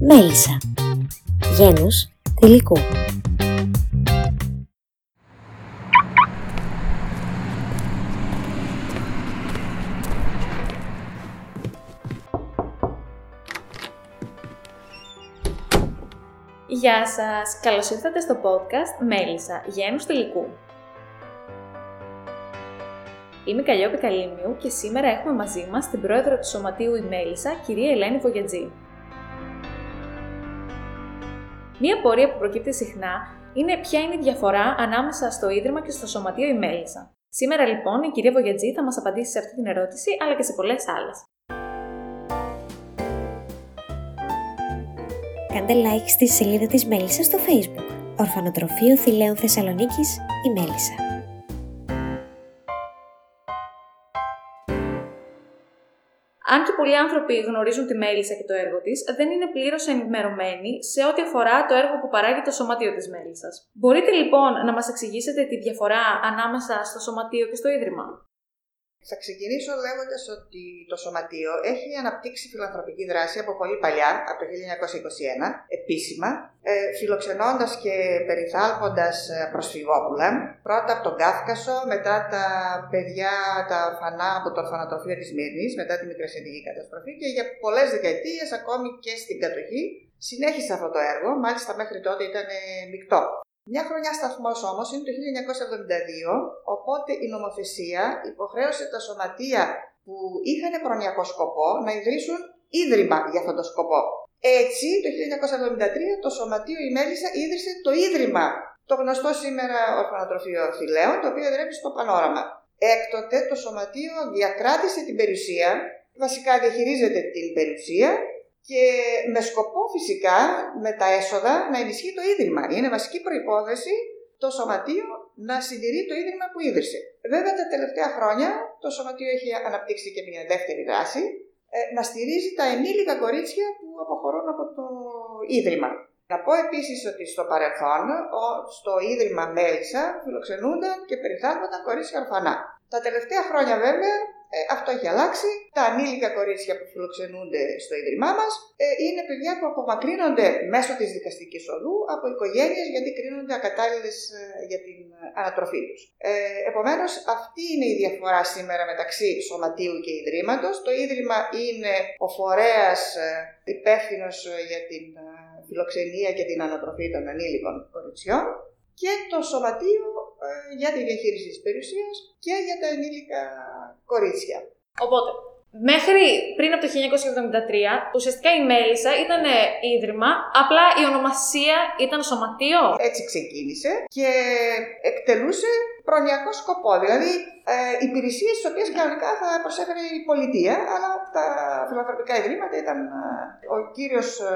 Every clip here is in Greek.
Μέλισσα Γένους θηλυκού Γεια σας! Καλώς ήρθατε στο podcast Μέλισσα, γένους θηλυκού. Είμαι η Καλλιόπη Καλύμιου και σήμερα έχουμε μαζί μας την πρόεδρο του Σωματείου η Μέλισσα, κυρία Ελένη Βογιατζή. Μία πορεία που προκύπτει συχνά είναι ποια είναι η διαφορά ανάμεσα στο Ίδρυμα και στο Σωματείο η Μέλισσα. Σήμερα λοιπόν η κυρία Βογιατζή θα μας απαντήσει σε αυτή την ερώτηση αλλά και σε πολλές άλλες. Κάντε like στη σελίδα της Μέλισσας στο facebook Ορφανοτροφείο Θηλαίων Θεσσαλονίκης η Μέλισσα. Αν και πολλοί άνθρωποι γνωρίζουν τη Μέλισσα και το έργο της, δεν είναι πλήρως ενημερωμένοι σε ό,τι αφορά το έργο που παράγει το Σωματείο της Μέλισσας. Μπορείτε λοιπόν να μας εξηγήσετε τη διαφορά ανάμεσα στο Σωματείο και στο Ίδρυμα; Θα ξεκινήσω λέγοντας ότι το Σωματείο έχει αναπτύξει φιλανθρωπική δράση από πολύ παλιά, από το 1921, επίσημα, ε, φιλοξενώντας και περιθάλποντας ε, προσφυγόπουλα, πρώτα από τον Κάφκασο, μετά τα παιδιά, τα ορφανά από το ορφανοτροφείο της Μύρνης, μετά τη μικρασιατική καταστροφή και για πολλές δεκαετίες, ακόμη και στην κατοχή, συνέχισε αυτό το έργο, μάλιστα μέχρι τότε ήταν ε, μεικτό. Μια χρονιά σταθμός όμως είναι το 1972, οπότε η νομοθεσία υποχρέωσε τα σωματεία που είχαν προνοιακό σκοπό να ιδρύσουν ίδρυμα για αυτόν τον σκοπό. Έτσι, το 1973 το Σωματείο η Μέλισσα ίδρυσε το Ίδρυμα, το γνωστό σήμερα ορφανοτροφείο Φιλέων, το οποίο εδρεύει στο Πανόραμα. Έκτοτε το Σωματείο διακράτησε την περιουσία, βασικά διαχειρίζεται την περιουσία και με σκοπό φυσικά με τα έσοδα να ενισχύει το Ίδρυμα. Είναι βασική προϋπόθεση το Σωματείο να συντηρεί το Ίδρυμα που ίδρυσε. Βέβαια τα τελευταία χρόνια το Σωματείο έχει αναπτύξει και μια δεύτερη δράση, ε, να στηρίζει τα ενήλικα κορίτσια που αποχωρούν από το Ίδρυμα. Να πω επίσης ότι στο παρελθόν στο Ίδρυμα Μέλισσα φιλοξενούνταν και περιθάλπονταν κορίτσια ορφανά. Τα τελευταία χρόνια βέβαια ε, αυτό έχει αλλάξει. Τα ανήλικα κορίτσια που φιλοξενούνται στο Ίδρυμά μας ε, είναι παιδιά που απομακρύνονται μέσω της δικαστικής οδού από οικογένειες γιατί κρίνονται ακατάλληλες ε, για την ανατροφή τους. Ε, Επομένως, αυτή είναι η διαφορά σήμερα μεταξύ σωματείου και ιδρύματος. Το Ίδρυμα είναι ο φορέας υπεύθυνος για την φιλοξενία και την ανατροφή των ανήλικων κοριτσιών και το σωματείο ε, για τη διαχείριση της περιουσίας και για τα ενήλικα κορίτσια. Οπότε, μέχρι πριν από το 1973, ουσιαστικά η Μέλισσα ήταν ίδρυμα, απλά η ονομασία ήταν σωματείο. Έτσι ξεκίνησε και εκτελούσε προνοιακό σκοπό. Δηλαδή, ε, υπηρεσίες τις οποίες κανονικά θα προσέφερε η πολιτεία, αλλά τα φιλανθρωπικά ιδρύματα ήταν ε, ο κύριος ε,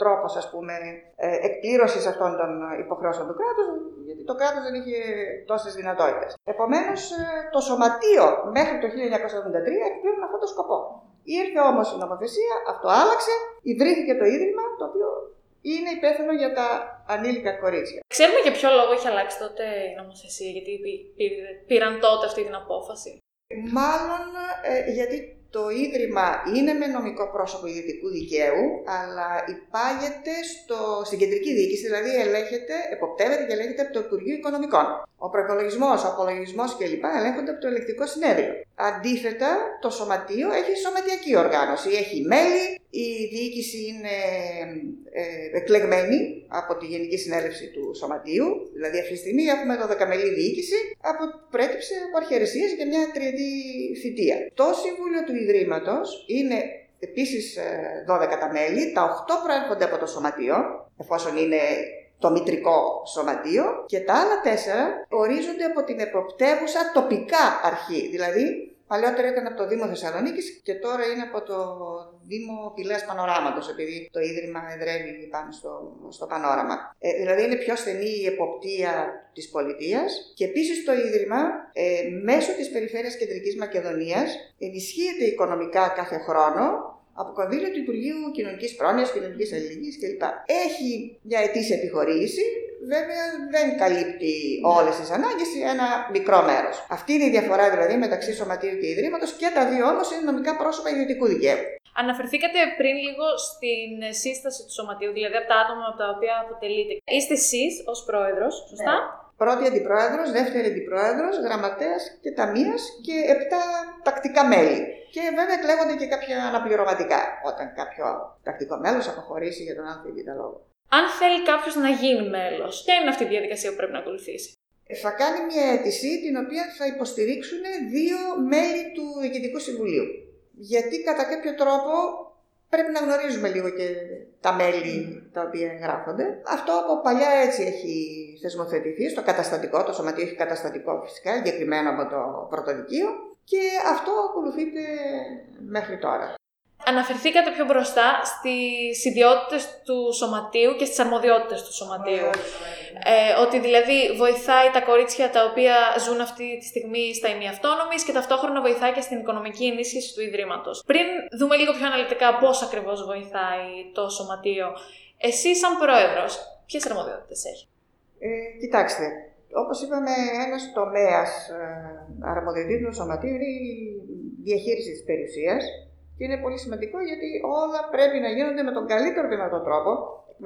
τρόπος ε, εκπλήρωσης αυτών των υποχρεώσεων του κράτους, γιατί το κράτος δεν είχε τόσες δυνατότητες. Επομένως, ε, το σωματείο μέχρι το 1973 εκπλήρωνε αυτό το σκοπό. Ήρθε όμως η νομοθεσία, αυτό άλλαξε, ιδρύθηκε το ίδρυμα, το οποίο είναι υπεύθυνο για τα ανήλικα κορίτσια. Ξέρουμε για ποιο λόγο έχει αλλάξει τότε η νομοθεσία, γιατί πήραν τότε αυτή την απόφαση. Μάλλον ε, γιατί το Ίδρυμα είναι με νομικό πρόσωπο ιδιωτικού δικαίου, αλλά υπάγεται στο, στην κεντρική διοίκηση, δηλαδή ελέγχεται, εποπτεύεται και ελέγχεται από το Υπουργείο Οικονομικών. Ο προπολογισμός, ο απολογισμός κλπ. ελέγχονται από το ελεκτικό συνέδριο. Αντίθετα, το σωματείο έχει σωματιακή οργάνωση. Έχει μέλη, η διοίκηση είναι ε, εκλεγμένη από τη Γενική Συνέλευση του Σωματείου. Δηλαδή, αυτή τη στιγμή έχουμε το δεκαμελή διοίκηση από, προέτυψε από αρχαιρεσίες για μια τριετή θητεία. Το Συμβούλιο του Ιδρύματος είναι επίσης 12 ε, τα μέλη. Τα 8 προέρχονται από το Σωματείο, εφόσον είναι το μητρικό σωματείο και τα άλλα τέσσερα ορίζονται από την εποπτεύουσα τοπικά αρχή. Δηλαδή, παλιότερα ήταν από το Δήμο Θεσσαλονίκης και τώρα είναι από το Δήμο Πηλέα Πανοράματος, επειδή το ίδρυμα εδρεύει πάνω στο, στο πανόραμα. Ε, δηλαδή, είναι πιο στενή η εποπτεία της πολιτείας και επίσης το ίδρυμα ε, μέσω της Περιφέρειας Κεντρικής Μακεδονίας ενισχύεται οικονομικά κάθε χρόνο από κονδύλια του Υπουργείου Κοινωνικής Πρόνοιας, Κοινωνικής Αλληλεγγύης κλπ. Έχει μια ετήσια επιχορήγηση, βέβαια δεν καλύπτει όλες τις ανάγκες ή ένα μικρό μέρος. Αυτή είναι η διαφορά δηλαδή μεταξύ σωματείου και ιδρύματος και τα δύο όμως είναι νομικά πρόσωπα ιδιωτικού δικαίου. Αναφερθήκατε πριν λίγο στην σύσταση του σωματείου, δηλαδή από τα άτομα από τα οποία αποτελείτε. Είστε εσείς ως πρόεδρος, σωστά; Ναι. Πρώτη αντιπρόεδρος, δεύτερη αντιπρόεδρος, γραμματέας και ταμείας και επτά τακτικά μέλη. Και βέβαια εκλέγονται και κάποια αναπληρωματικά όταν κάποιο τακτικό μέλος αποχωρήσει για τον άλλο ή λόγο. Αν θέλει κάποιος να γίνει μέλος, ποια είναι αυτή η διαδικασία που πρέπει να ακολουθήσει; Ε, θα κάνει μια αίτηση την οποία θα υποστηρίξουν δύο μέλη του Διοικητικού Συμβουλίου. Γιατί κατά κάποιο τρόπο πρέπει να γνωρίζουμε λίγο και τα μέλη τα οποία εγγράφονται. Αυτό από παλιά έτσι έχει θεσμοθετηθεί στο καταστατικό, το σωματείο έχει καταστατικό φυσικά, εγκεκριμένο από το πρωτοδικείο και αυτό ακολουθείται μέχρι τώρα. Αναφερθήκατε πιο μπροστά στις ιδιότητες του σωματείου και στις αρμοδιότητες του σωματείου. Ε, ότι δηλαδή βοηθάει τα κορίτσια τα οποία ζουν αυτή τη στιγμή στα ημιαυτόνομης και ταυτόχρονα βοηθάει και στην οικονομική ενίσχυση του Ιδρύματος. Πριν δούμε λίγο πιο αναλυτικά πώς ακριβώς βοηθάει το σωματείο, εσύ σαν πρόεδρος, ποιες αρμοδιότητες έχει; Ε, κοιτάξτε, όπως είπαμε, ένας τομέας ε, αρμοδιοτήτων του σωματείου είναι η διαχείρισης της περιουσίας, και είναι πολύ σημαντικό γιατί όλα πρέπει να γίνονται με τον καλύτερο δυνατό τρόπο,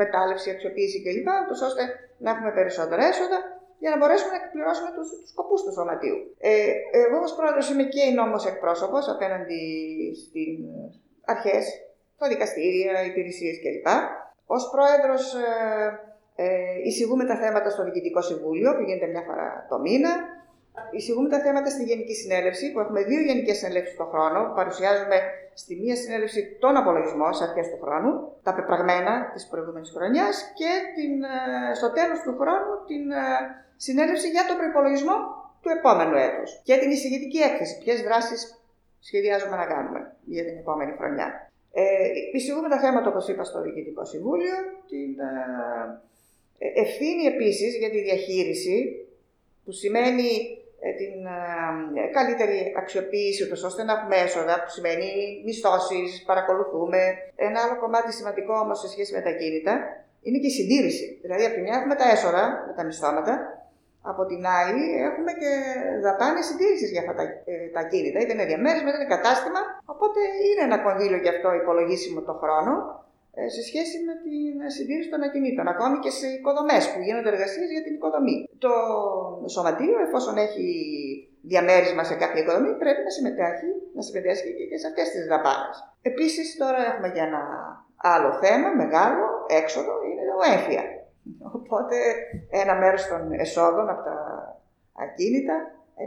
μετάλλευση, αξιοποίηση κλπ. ώστε να έχουμε περισσότερα έσοδα για να μπορέσουμε να εκπληρώσουμε τους σκοπούς του σωματείου. Ε, εγώ ως πρόεδρος είμαι και η νόμος εκπρόσωπος απέναντι στι αρχές, τα δικαστήρια, υπηρεσίες κλπ. Ω πρόεδρος ε, ε, εισηγούμε τα θέματα στο Διοικητικό Συμβούλιο που γίνεται μια φορά το μήνα. Εισηγούμε τα θέματα στη Γενική Συνέλευση, που έχουμε δύο Γενικές Συνέλευσεις το χρόνο, που παρουσιάζουμε στη μία συνέλευση τον απολογισμό σε αρχές του χρόνου, τα πεπραγμένα της προηγούμενης χρονιάς και την, ε, στο τέλος του χρόνου την ε, συνέλευση για τον προπολογισμό του επόμενου έτους και την εισηγητική έκθεση. Ποιες δράσεις σχεδιάζουμε να κάνουμε για την επόμενη χρονιά. Ε, εισηγούμε τα θέματα, όπως είπα, στο Διοικητικό Συμβούλιο, την ε, ε ευθύνη επίσης για τη διαχείριση, που σημαίνει ε, την ε, καλύτερη αξιοποίηση του ώστε να έχουμε έσοδα, που σημαίνει μισθώσεις, παρακολουθούμε. Ένα άλλο κομμάτι σημαντικό όμως σε σχέση με τα κίνητα είναι και η συντήρηση. Δηλαδή, από τη μια έχουμε τα έσοδα με τα μισθώματα, από την άλλη έχουμε και δαπάνες συντήρησης για αυτά τα, ε, τα κίνητα. Είτε είναι διαμέρισμα, είτε είναι κατάστημα. Οπότε είναι ένα κονδύλιο γι' αυτό υπολογίσιμο το χρόνο ε, σε σχέση με την συντήρηση των ακινήτων, ακόμη και σε οικοδομές που γίνονται εργασίες για την οικοδομή. Το σωματείο, εφόσον έχει διαμέρισμα σε κάποια οικοδομή, πρέπει να συμμετέχει, να συμμετέχει και σε αυτές τις δαπάνες. Επίσης, τώρα έχουμε και ένα άλλο θέμα, μεγάλο, έξοδο, είναι το έμφυα. Οπότε, ένα μέρος των εσόδων από τα ακίνητα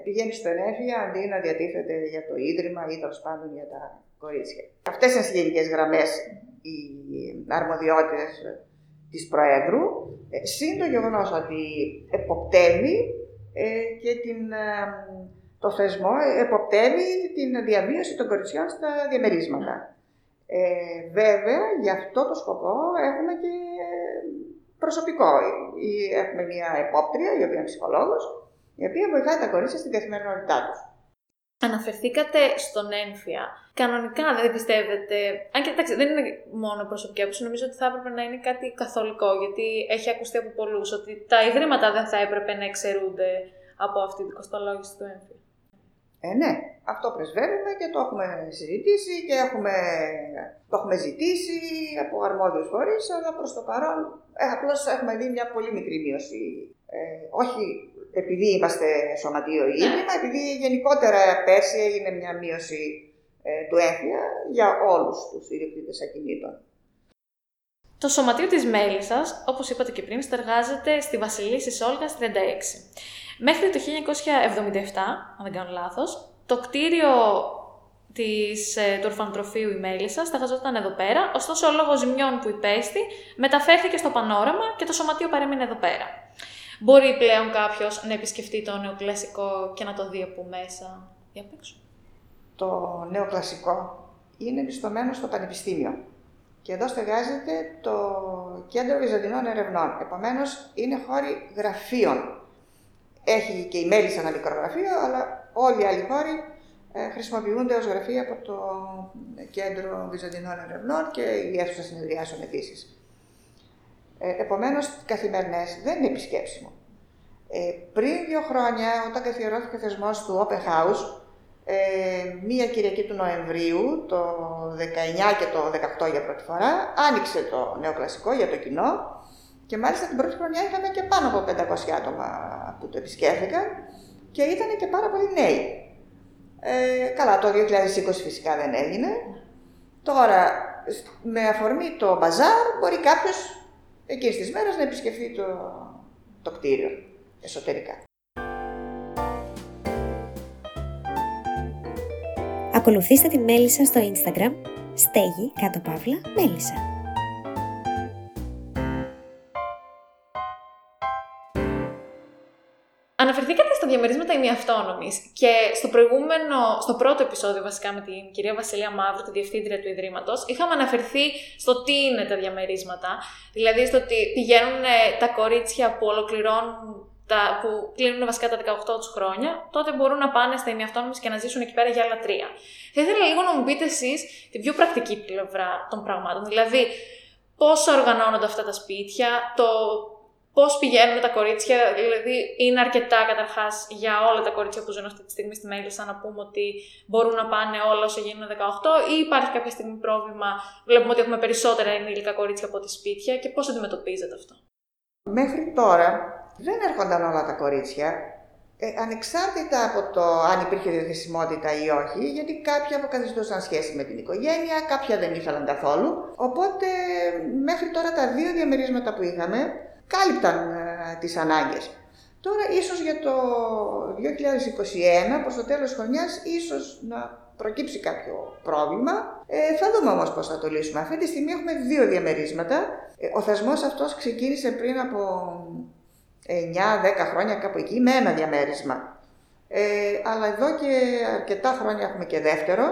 πηγαίνει στο ενέφια αντί να διατίθεται για το ίδρυμα ή τέλος πάντων για τα κορίτσια. Αυτές είναι οι γενικές γραμμές οι αρμοδιότητες της Προέδρου, ε, σύν το γεγονός ότι εποπτεύει ε, και την, ε, το θεσμό, εποπτεύει την διαβίωση των κοριτσιών στα διαμερίσματα. Ε, βέβαια, για αυτό το σκοπό έχουμε και προσωπικό. Έχουμε μια επόπτρια, η οποία είναι ψυχολόγος, η οποία βοηθάει τα κορίτσια στην καθημερινότητά τους. Αναφερθήκατε στον ένφια. Κανονικά δεν πιστεύετε. Αν και εντάξει, δεν είναι μόνο προσωπική άποψη, νομίζω ότι θα έπρεπε να είναι κάτι καθολικό. Γιατί έχει ακουστεί από πολλούς ότι τα ιδρύματα δεν θα έπρεπε να εξαιρούνται από αυτή την κοστολόγηση του ένφια. Ε, ναι, αυτό πρεσβεύουμε και το έχουμε συζητήσει και έχουμε, το έχουμε ζητήσει από αρμόδιους φορείς, αλλά προς το παρόν ε, απλώς έχουμε δει μια πολύ μικρή μείωση. Ε, όχι επειδή είμαστε σωματείο ή ίδρυμα, επειδή γενικότερα πέρσι έγινε μια μείωση ε, του έμφυα για όλους τους ιδιοκτήτες ακινήτων. Το Σωματείο της Μέλισσας, όπως είπατε και πριν, στεργάζεται στη Βασιλή της Όλγας 36. Μέχρι το 1977, αν δεν κάνω λάθος, το κτίριο της, ε, του ορφανοτροφείου η Μέλισσα στεγαζόταν εδώ πέρα, ωστόσο ο λόγος ζημιών που υπέστη μεταφέρθηκε στο πανόραμα και το σωματείο παρέμεινε εδώ πέρα. Μπορεί πλέον κάποιος να επισκεφτεί το νεοκλασικό και να το δει από μέσα ή απ' έξω. Το νεοκλασικό είναι επιστομένο στο Πανεπιστήμιο. Και εδώ στεγάζεται το Κέντρο Βυζαντινών Ερευνών. Επομένως, είναι χώροι γραφείων. Έχει και η Μέλισσα ένα μικρογραφείο, αλλά όλοι οι άλλοι χώροι ε, χρησιμοποιούνται ως γραφεία από το Κέντρο Βυζαντινών Ερευνών και η αίθουσα συνεδριάσεων επίσης. Ε, επομένως, καθημερινές δεν είναι επισκέψιμο. Ε, πριν δύο χρόνια, όταν καθιερώθηκε ο θεσμός του Open House, ε, μία Κυριακή του Νοεμβρίου, το 19 και το 18 για πρώτη φορά, άνοιξε το νεοκλασικό για το κοινό και μάλιστα την πρώτη χρονιά είχαμε και πάνω από 500 άτομα που το επισκέφθηκαν και ήταν και πάρα πολλοί νέοι. Ε, καλά, το 2020 φυσικά δεν έγινε. Τώρα, με αφορμή το μπαζάρ, μπορεί κάποιος εκεί στις μέρες να επισκεφθεί το, το κτίριο εσωτερικά. Ακολουθήστε τη Μέλισσα στο Instagram, στέγη κάτω παύλα Μέλισσα. Αναφερθήκατε στα διαμερίσματα ημιαυτόνομη και στο προηγούμενο, στο πρώτο επεισόδιο βασικά με την κυρία Βασιλεία Μαύρου, τη διευθύντρια του Ιδρύματος, είχαμε αναφερθεί στο τι είναι τα διαμερίσματα. Δηλαδή στο ότι πηγαίνουν τα κορίτσια που ολοκληρώνουν τα, που κλείνουν βασικά τα 18 τους χρόνια, τότε μπορούν να πάνε στα ημιαυτόνομες και να ζήσουν εκεί πέρα για άλλα τρία. Θα ήθελα λίγο να μου πείτε εσείς την πιο πρακτική πλευρά των πραγμάτων. Δηλαδή, πώς οργανώνονται αυτά τα σπίτια, το πώς πηγαίνουν τα κορίτσια, δηλαδή είναι αρκετά καταρχάς για όλα τα κορίτσια που ζουν αυτή τη στιγμή στη Μέλισσα να πούμε ότι μπορούν να πάνε όλα όσο γίνουν 18 ή υπάρχει κάποια στιγμή πρόβλημα, βλέπουμε ότι έχουμε περισσότερα ενήλικα κορίτσια από τη σπίτια και πώς αντιμετωπίζετε αυτό. Μέχρι τώρα δεν έρχονταν όλα τα κορίτσια, ε, ανεξάρτητα από το αν υπήρχε διαθεσιμότητα ή όχι, γιατί κάποια αποκαθιστούσαν σχέση με την οικογένεια, κάποια δεν ήθελαν καθόλου. Οπότε μέχρι τώρα τα δύο διαμερίσματα που είχαμε κάλυπταν ε, τις ανάγκες. Τώρα ίσως για το 2021, προς το τέλος της χρονιάς, ίσως να προκύψει κάποιο πρόβλημα. Ε, θα δούμε όμως πώς θα το λύσουμε. Αυτή τη στιγμή έχουμε δύο διαμερίσματα. Ε, ο θεσμός αυτός ξεκίνησε πριν από 9-10 χρόνια κάπου εκεί με ένα διαμέρισμα. Ε, αλλά εδώ και αρκετά χρόνια έχουμε και δεύτερο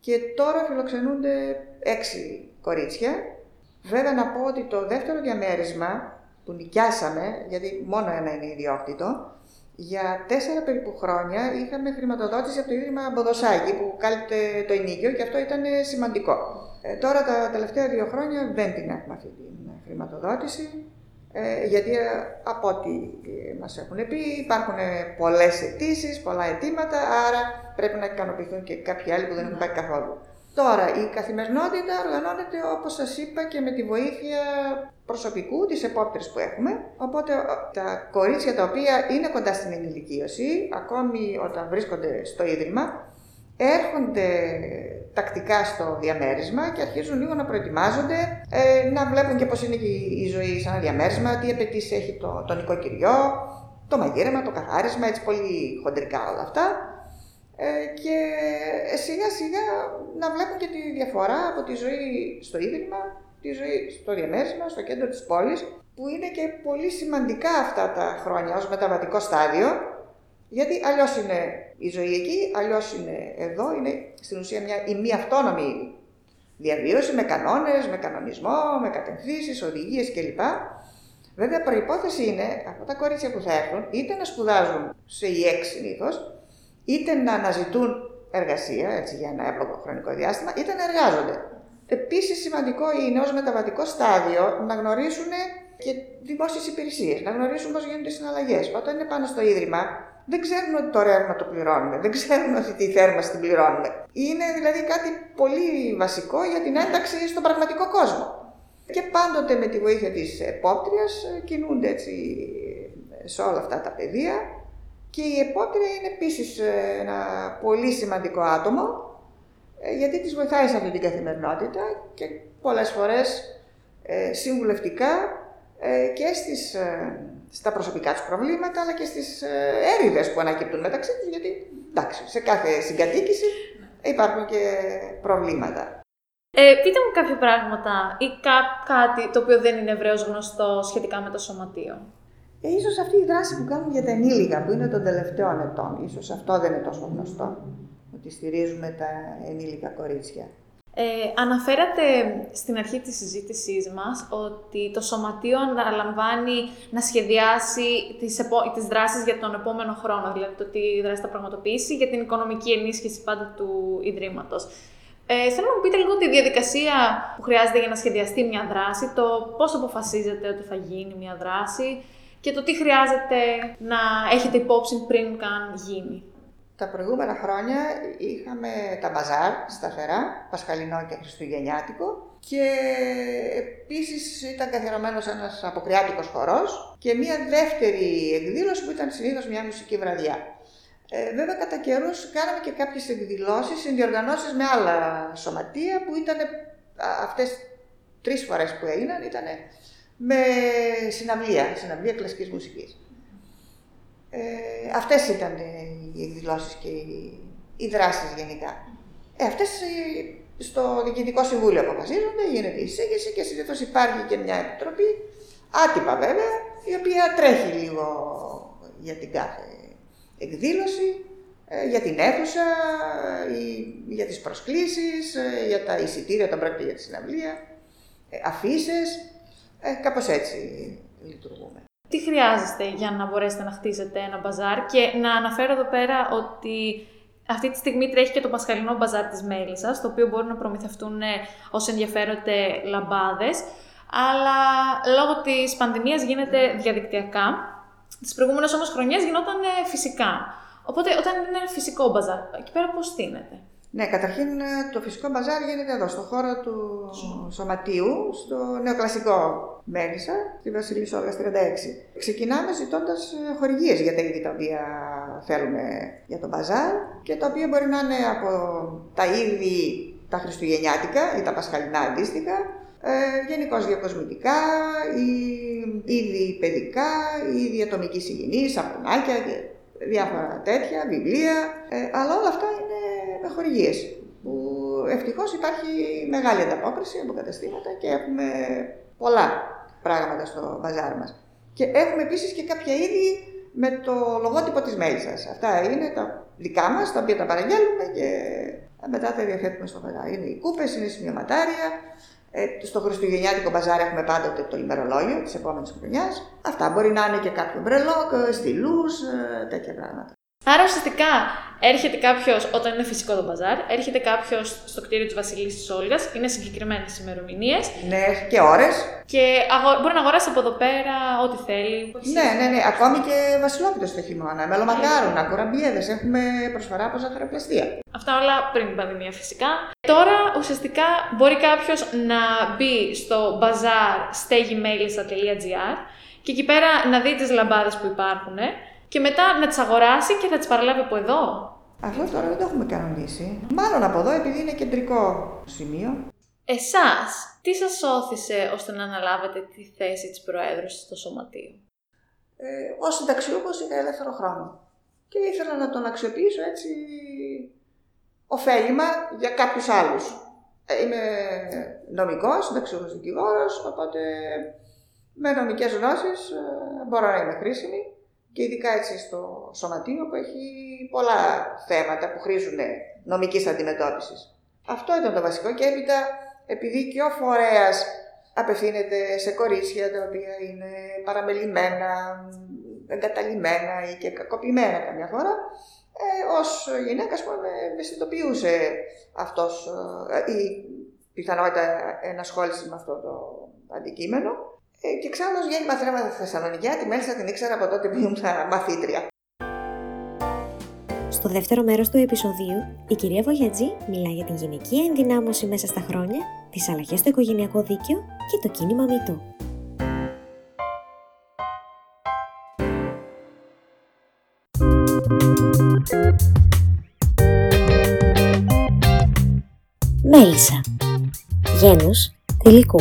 και τώρα φιλοξενούνται έξι κορίτσια. Βέβαια να πω ότι το δεύτερο διαμέρισμα που νοικιάσαμε, γιατί μόνο ένα είναι ιδιόκτητο, για τέσσερα περίπου χρόνια είχαμε χρηματοδότηση από το Ίδρυμα Μποδοσάκη που κάλυπτε το ενίκιο και αυτό ήταν σημαντικό. Ε, τώρα τα τελευταία δύο χρόνια δεν την έχουμε αυτή την χρηματοδότηση, ε, γιατί ε, από ό,τι ε, μας έχουν πει υπάρχουν πολλές αιτήσεις, πολλά αιτήματα, άρα πρέπει να ικανοποιηθούν και κάποιοι άλλοι που δεν έχουν πάει καθόλου. Τώρα, η καθημερινότητα οργανώνεται, όπως σας είπα, και με τη βοήθεια προσωπικού της επόπτρης που έχουμε. Οπότε, τα κορίτσια τα οποία είναι κοντά στην ενηλικίωση, ακόμη όταν βρίσκονται στο Ίδρυμα, έρχονται τακτικά στο διαμέρισμα και αρχίζουν λίγο να προετοιμάζονται, ε, να βλέπουν και πώς είναι και η ζωή σε ένα διαμέρισμα, τι απαιτήσεις έχει το, το νοικοκυριό, το μαγείρεμα, το καθάρισμα, έτσι πολύ χοντρικά όλα αυτά. Ε, και σιγά σιγά να βλέπουν και τη διαφορά από τη ζωή στο ίδρυμα, τη ζωή στο διαμέρισμα, στο κέντρο της πόλης, που είναι και πολύ σημαντικά αυτά τα χρόνια ως μεταβατικό στάδιο, γιατί αλλιώς είναι η ζωή εκεί, αλλιώς είναι εδώ, είναι στην ουσία μια, η μη αυτόνομη διαβίωση με κανόνες, με κανονισμό, με κατευθύνσεις, οδηγίες κλπ. Βέβαια, προπόθεση είναι αυτά τα κορίτσια που θα έρθουν είτε να σπουδάζουν σε ΙΕΚ συνήθω, είτε να αναζητούν εργασία έτσι, για ένα εύλογο χρονικό διάστημα, είτε να εργάζονται. Επίσης, σημαντικό είναι ως μεταβατικό στάδιο να γνωρίσουν και δημόσιες υπηρεσίες, να γνωρίσουν πώς γίνονται οι συναλλαγές. Όταν είναι πάνω στο ίδρυμα, δεν ξέρουν ότι το ρεύμα το πληρώνουμε, δεν ξέρουν ότι τη θέρμανση την πληρώνουμε. Είναι δηλαδή κάτι πολύ βασικό για την ένταξη στον πραγματικό κόσμο. Και πάντοτε με τη βοήθεια της επόπτριας κινούνται έτσι σε όλα αυτά τα πεδία και η επόπτρια είναι επίσης ένα πολύ σημαντικό άτομο ε, γιατί τις βοηθάει σε αυτή την καθημερινότητα και πολλές φορές ε, συμβουλευτικά ε, και στις στα προσωπικά του προβλήματα, αλλά και στις ε, έρηδες που ανακύπτουν μεταξύ τους, γιατί εντάξει, σε κάθε συγκατοίκηση υπάρχουν και προβλήματα. Ε, πείτε μου κάποια πράγματα ή κάτι το οποίο δεν είναι ευρέως γνωστό σχετικά με το σωματείο. Ε, ίσως αυτή η δράση που κάνουν για τα ενήλικα, που είναι των τελευταίων ετών, ίσως αυτό δεν είναι τόσο γνωστό, ότι στηρίζουμε τα ενήλικα κορίτσια. Ε, αναφέρατε στην αρχή της συζήτησής μας ότι το Σωματείο αναλαμβάνει να σχεδιάσει τις, επο... τις δράσεις για τον επόμενο χρόνο, δηλαδή το τι δράση θα πραγματοποιήσει για την οικονομική ενίσχυση πάντα του Ιδρύματος. Ε, θέλω να μου πείτε λίγο τη διαδικασία που χρειάζεται για να σχεδιαστεί μια δράση, το πώς αποφασίζετε ότι θα γίνει μια δράση και το τι χρειάζεται να έχετε υπόψη πριν καν γίνει. Τα προηγούμενα χρόνια είχαμε τα μπαζάρ σταθερά, Πασχαλινό και Χριστουγεννιάτικο και επίσης ήταν καθιερωμένος ένας αποκριάτικος χορός και μια δεύτερη εκδήλωση που ήταν συνήθως μια μουσική βραδιά. Ε, βέβαια, κατά καιρούς κάναμε και κάποιες εκδηλώσεις, συνδιοργανώσεις με άλλα σωματεία που ήταν αυτές τρεις φορές που έγιναν ήταν με συναυλία, συναυλία κλασικής μουσικής. Ε, αυτές ήταν οι εκδηλώσεις και οι, οι δράσεις γενικά. Ε, αυτές στο Διοικητικό Συμβούλιο αποφασίζονται, γίνεται η εισήγηση και συνήθως υπάρχει και μια επιτροπή, άτυπα βέβαια, η οποία τρέχει λίγο για την κάθε εκδήλωση, ε, για την αίθουσα, για τις προσκλήσεις, ε, για τα εισιτήρια, τα πρόκειται για τη συναυλία, ε, αφήσει, κάπως έτσι λειτουργούμε. Τι χρειάζεστε για να μπορέσετε να χτίσετε ένα μπαζάρ; Και να αναφέρω εδώ πέρα ότι αυτή τη στιγμή τρέχει και το Πασχαλινό Μπαζάρ της Μέλισσας, το οποίο μπορούν να προμηθευτούν όσοι ενδιαφέρονται λαμπάδες, αλλά λόγω της πανδημίας γίνεται διαδικτυακά τις προηγούμενες όμως χρονιές γινόταν φυσικά. Οπότε όταν είναι ένα φυσικό μπαζάρ, εκεί πέρα πώς στείνεται; Ναι, καταρχήν το φυσικό μπαζάρ γίνεται εδώ, στο χώρο του Σωματείου, στο νεοκλασικό Μέλισσα, στη Βασιλής Σόργα 36. Ξεκινάμε ζητώντας ε, χορηγίες για τα είδη τα οποία θέλουμε για το μπαζάρ και τα οποία μπορεί να είναι από τα είδη τα χριστουγεννιάτικα ή τα πασχαλινά αντίστοιχα, ε, γενικώς διακοσμητικά, ή είδη παιδικά, είδη ατομικής υγιεινής, σαπουνάκια και διάφορα τέτοια, βιβλία. Ε, αλλά όλα αυτά είναι με χορηγίες. Που ευτυχώς υπάρχει μεγάλη ανταπόκριση από καταστήματα και έχουμε πολλά πράγματα στο μπαζάρ μας. Και έχουμε επίσης και κάποια είδη με το λογότυπο της μέλισσα. Αυτά είναι τα δικά μας, τα οποία τα παραγγέλνουμε και μετά τα διαθέτουμε στο μπαζάρ. Είναι οι κούπες, είναι η σημειωματάρια, ε, στο Χριστουγεννιάτικο μπαζάρ έχουμε πάντοτε το ημερολόγιο της επόμενης χρονιάς. Αυτά μπορεί να είναι και κάποιο μπρελόκ, στυλούς, ε, τέτοια πράγματα. Άρα ουσιαστικά έρχεται κάποιος, όταν είναι φυσικό το μπαζάρ, έρχεται κάποιος στο κτίριο της Βασιλής της Όλγας, είναι συγκεκριμένες ημερομηνίες. Ναι, και ώρες. Και αγο... μπορεί να αγοράσει από εδώ πέρα ό,τι θέλει. Ναι, ναι, ναι. Ακόμη και βασιλόπιτος το χειμώνα. Μελομακάρονα, κουραμπιέδες. Έχουμε προσφορά από ζαχαροπλαστεία. Αυτά όλα πριν την πανδημία φυσικά. Τώρα ουσιαστικά μπορεί κάποιος να μπει στο bazaar.stegimailis.gr και εκεί πέρα να δει τις λαμπάδες που υπάρχουν και μετά να τις αγοράσει και θα τις παραλάβει από εδώ. Αυτό τώρα δεν το έχουμε κανονίσει. Μάλλον από εδώ επειδή είναι κεντρικό σημείο. Εσάς, τι σας όθησε ώστε να αναλάβετε τη θέση της Προέδρου στο Σωματείο; Ε, Ω συνταξιούχος είχα ελεύθερο χρόνο. Και ήθελα να τον αξιοποιήσω έτσι ωφέλιμα για κάποιους άλλους. Ε, είμαι νομικός, συνταξιούχος δικηγόρος, οπότε με νομικές γνώσεις ε, μπορώ να είμαι χρήσιμη και ειδικά έτσι στο σωματείο που έχει πολλά θέματα που χρήζουν νομικής αντιμετώπισης. Αυτό ήταν το βασικό και έπειτα επειδή και ο φορέας απευθύνεται σε κορίτσια τα οποία είναι παραμελημένα, εγκαταλειμμένα ή και κακοποιημένα καμιά φορά, ε, ως γυναίκας ας πούμε, με συνειδητοποιούσε αυτός ε, η πιθανότητα ενασχόλησης με αυτό το αντικείμενο ε, και ξανά ως γέννημα θρέματα στη Θεσσαλονίκη, τη Μέλισσα την ήξερα από τότε που ήμουν μαθήτρια. Στο δεύτερο μέρος του επεισοδίου, η κυρία Βογιατζή μιλά για την γυναικεία ενδυνάμωση μέσα στα χρόνια, τις αλλαγές στο οικογενειακό δίκαιο και το κίνημα μητού. Μέλισσα Γένος Τελικού